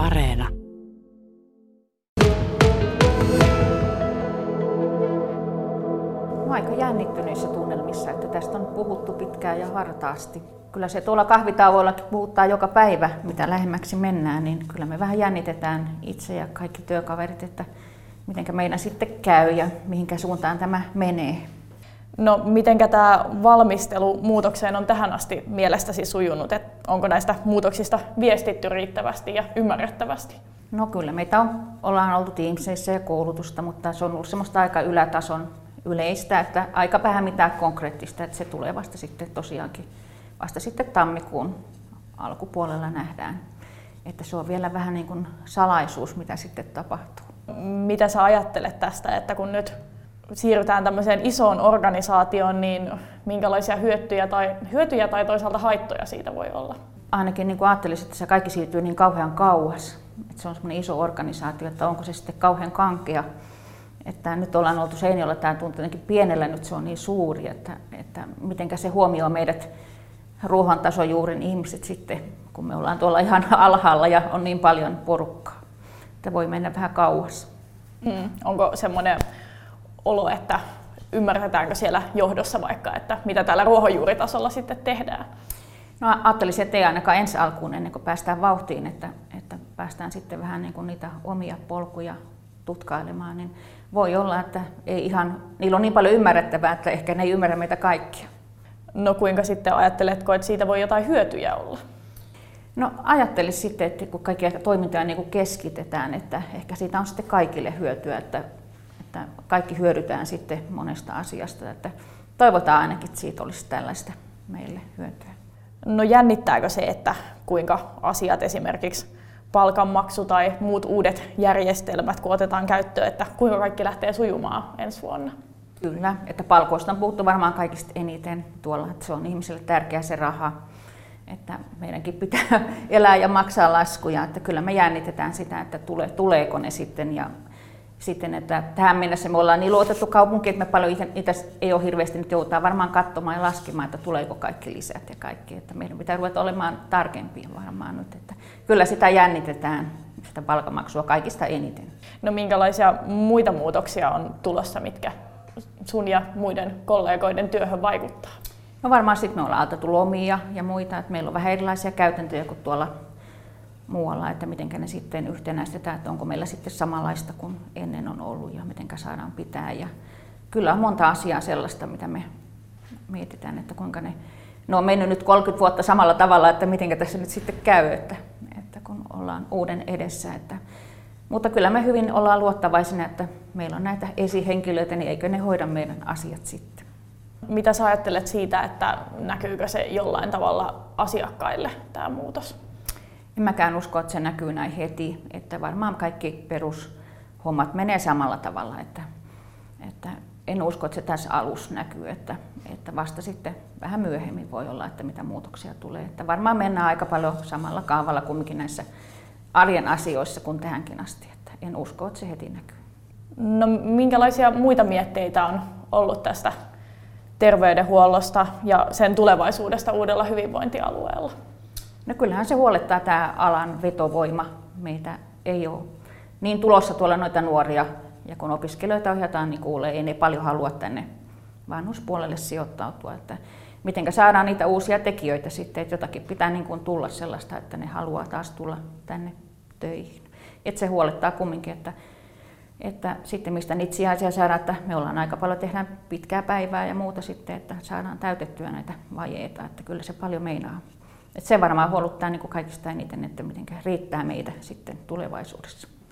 Areena. Mä aika jännittyneissä tunnelmissa, että tästä on puhuttu pitkään ja hartaasti. Kyllä se tuolla kahvitauoillakin puhuttaa joka päivä, mitä lähemmäksi mennään, niin kyllä me vähän jännitetään itse ja kaikki työkaverit, että miten meidän sitten käy ja mihinkä suuntaan tämä menee. No, mitenkä tämä valmistelu muutokseen on tähän asti mielestäsi sujunut? Et onko näistä muutoksista viestitty riittävästi ja ymmärrettävästi? No kyllä, meitä on, ollaan oltu Teamsissa ja koulutusta, mutta se on ollut semmoista aika ylätason yleistä, että aika vähän mitään konkreettista, että se tulee vasta sitten tosiaankin, vasta sitten tammikuun alkupuolella nähdään. Että se on vielä vähän niin kuin salaisuus, mitä sitten tapahtuu. Mitä sä ajattelet tästä, että kun nyt siirrytään tämmöiseen isoon organisaatioon, niin minkälaisia hyötyjä tai, hyötyjä tai toisaalta haittoja siitä voi olla? Ainakin niin ajattelisin, että se kaikki siirtyy niin kauhean kauas. Että se on semmoinen iso organisaatio, että onko se sitten kauhean kankea. Että nyt ollaan oltu Seinäjoella, tämä tuntuu jotenkin pienellä, nyt se on niin suuri, että, että mitenkä se huomioi meidät ruohontasojuurin ihmiset sitten, kun me ollaan tuolla ihan alhaalla ja on niin paljon porukkaa. Että voi mennä vähän kauas. Hmm. Onko semmoinen olo, että ymmärretäänkö siellä johdossa vaikka, että mitä täällä ruohonjuuritasolla sitten tehdään? No ajattelisin, että ei ainakaan ensi alkuun ennen kuin päästään vauhtiin, että, että päästään sitten vähän niin kuin niitä omia polkuja tutkailemaan, niin voi olla, että ei ihan, niillä on niin paljon ymmärrettävää, että ehkä ne ei ymmärrä meitä kaikkia. No kuinka sitten ajatteletko, että siitä voi jotain hyötyjä olla? No ajattelisin sitten, että kun kaikkia toimintoja niin kuin keskitetään, että ehkä siitä on sitten kaikille hyötyä, että että kaikki hyödytään sitten monesta asiasta. Että toivotaan ainakin, että siitä olisi tällaista meille hyötyä. No jännittääkö se, että kuinka asiat esimerkiksi palkanmaksu tai muut uudet järjestelmät, kun otetaan käyttöön, että kuinka kaikki lähtee sujumaan ensi vuonna? Kyllä, että palkoista on puhuttu varmaan kaikista eniten tuolla, että se on ihmisille tärkeä se raha, että meidänkin pitää elää ja maksaa laskuja, että kyllä me jännitetään sitä, että tule, tuleeko ne sitten ja sitten, että tähän mennessä me ollaan niin luotettu kaupunki, että me paljon itse ei ole hirveästi nyt joutaa varmaan katsomaan ja laskemaan, että tuleeko kaikki lisät ja kaikki. Että meidän pitää ruveta olemaan tarkempia varmaan nyt. Että kyllä sitä jännitetään, sitä palkamaksua kaikista eniten. No minkälaisia muita muutoksia on tulossa, mitkä sun ja muiden kollegoiden työhön vaikuttaa? No varmaan sitten me ollaan otettu lomia ja muita, että meillä on vähän erilaisia käytäntöjä kuin tuolla muualla, että miten ne sitten yhtenäistetään, että onko meillä sitten samanlaista kuin ennen on ollut ja miten saadaan pitää. Ja kyllä on monta asiaa sellaista, mitä me mietitään, että kuinka ne, ne on mennyt nyt 30 vuotta samalla tavalla, että miten tässä nyt sitten käy, että, että kun ollaan uuden edessä. Että, mutta kyllä me hyvin ollaan luottavaisina, että meillä on näitä esihenkilöitä, niin eikö ne hoida meidän asiat sitten. Mitä sä ajattelet siitä, että näkyykö se jollain tavalla asiakkaille tämä muutos? En mäkään usko, että se näkyy näin heti, että varmaan kaikki perushommat menee samalla tavalla, että, että en usko, että se tässä alussa näkyy, että, että vasta sitten vähän myöhemmin voi olla, että mitä muutoksia tulee. Että varmaan mennään aika paljon samalla kaavalla kumminkin näissä arjen asioissa kuin tähänkin asti, että en usko, että se heti näkyy. No minkälaisia muita mietteitä on ollut tästä terveydenhuollosta ja sen tulevaisuudesta uudella hyvinvointialueella? No kyllähän se huolettaa tämä alan vetovoima. Meitä ei ole niin tulossa tuolla noita nuoria. Ja kun opiskelijoita ohjataan, niin kuulee, ei ne paljon halua tänne vanhuspuolelle sijoittautua. Että miten saadaan niitä uusia tekijöitä sitten, että jotakin pitää niin kuin tulla sellaista, että ne haluaa taas tulla tänne töihin. Et se huolettaa kumminkin, että, että sitten mistä niitä sijaisia saadaan, että me ollaan aika paljon tehdään pitkää päivää ja muuta sitten, että saadaan täytettyä näitä vajeita, että kyllä se paljon meinaa. Et se varmaan huoluttaa niin kuin kaikista eniten, että miten riittää meitä sitten tulevaisuudessa.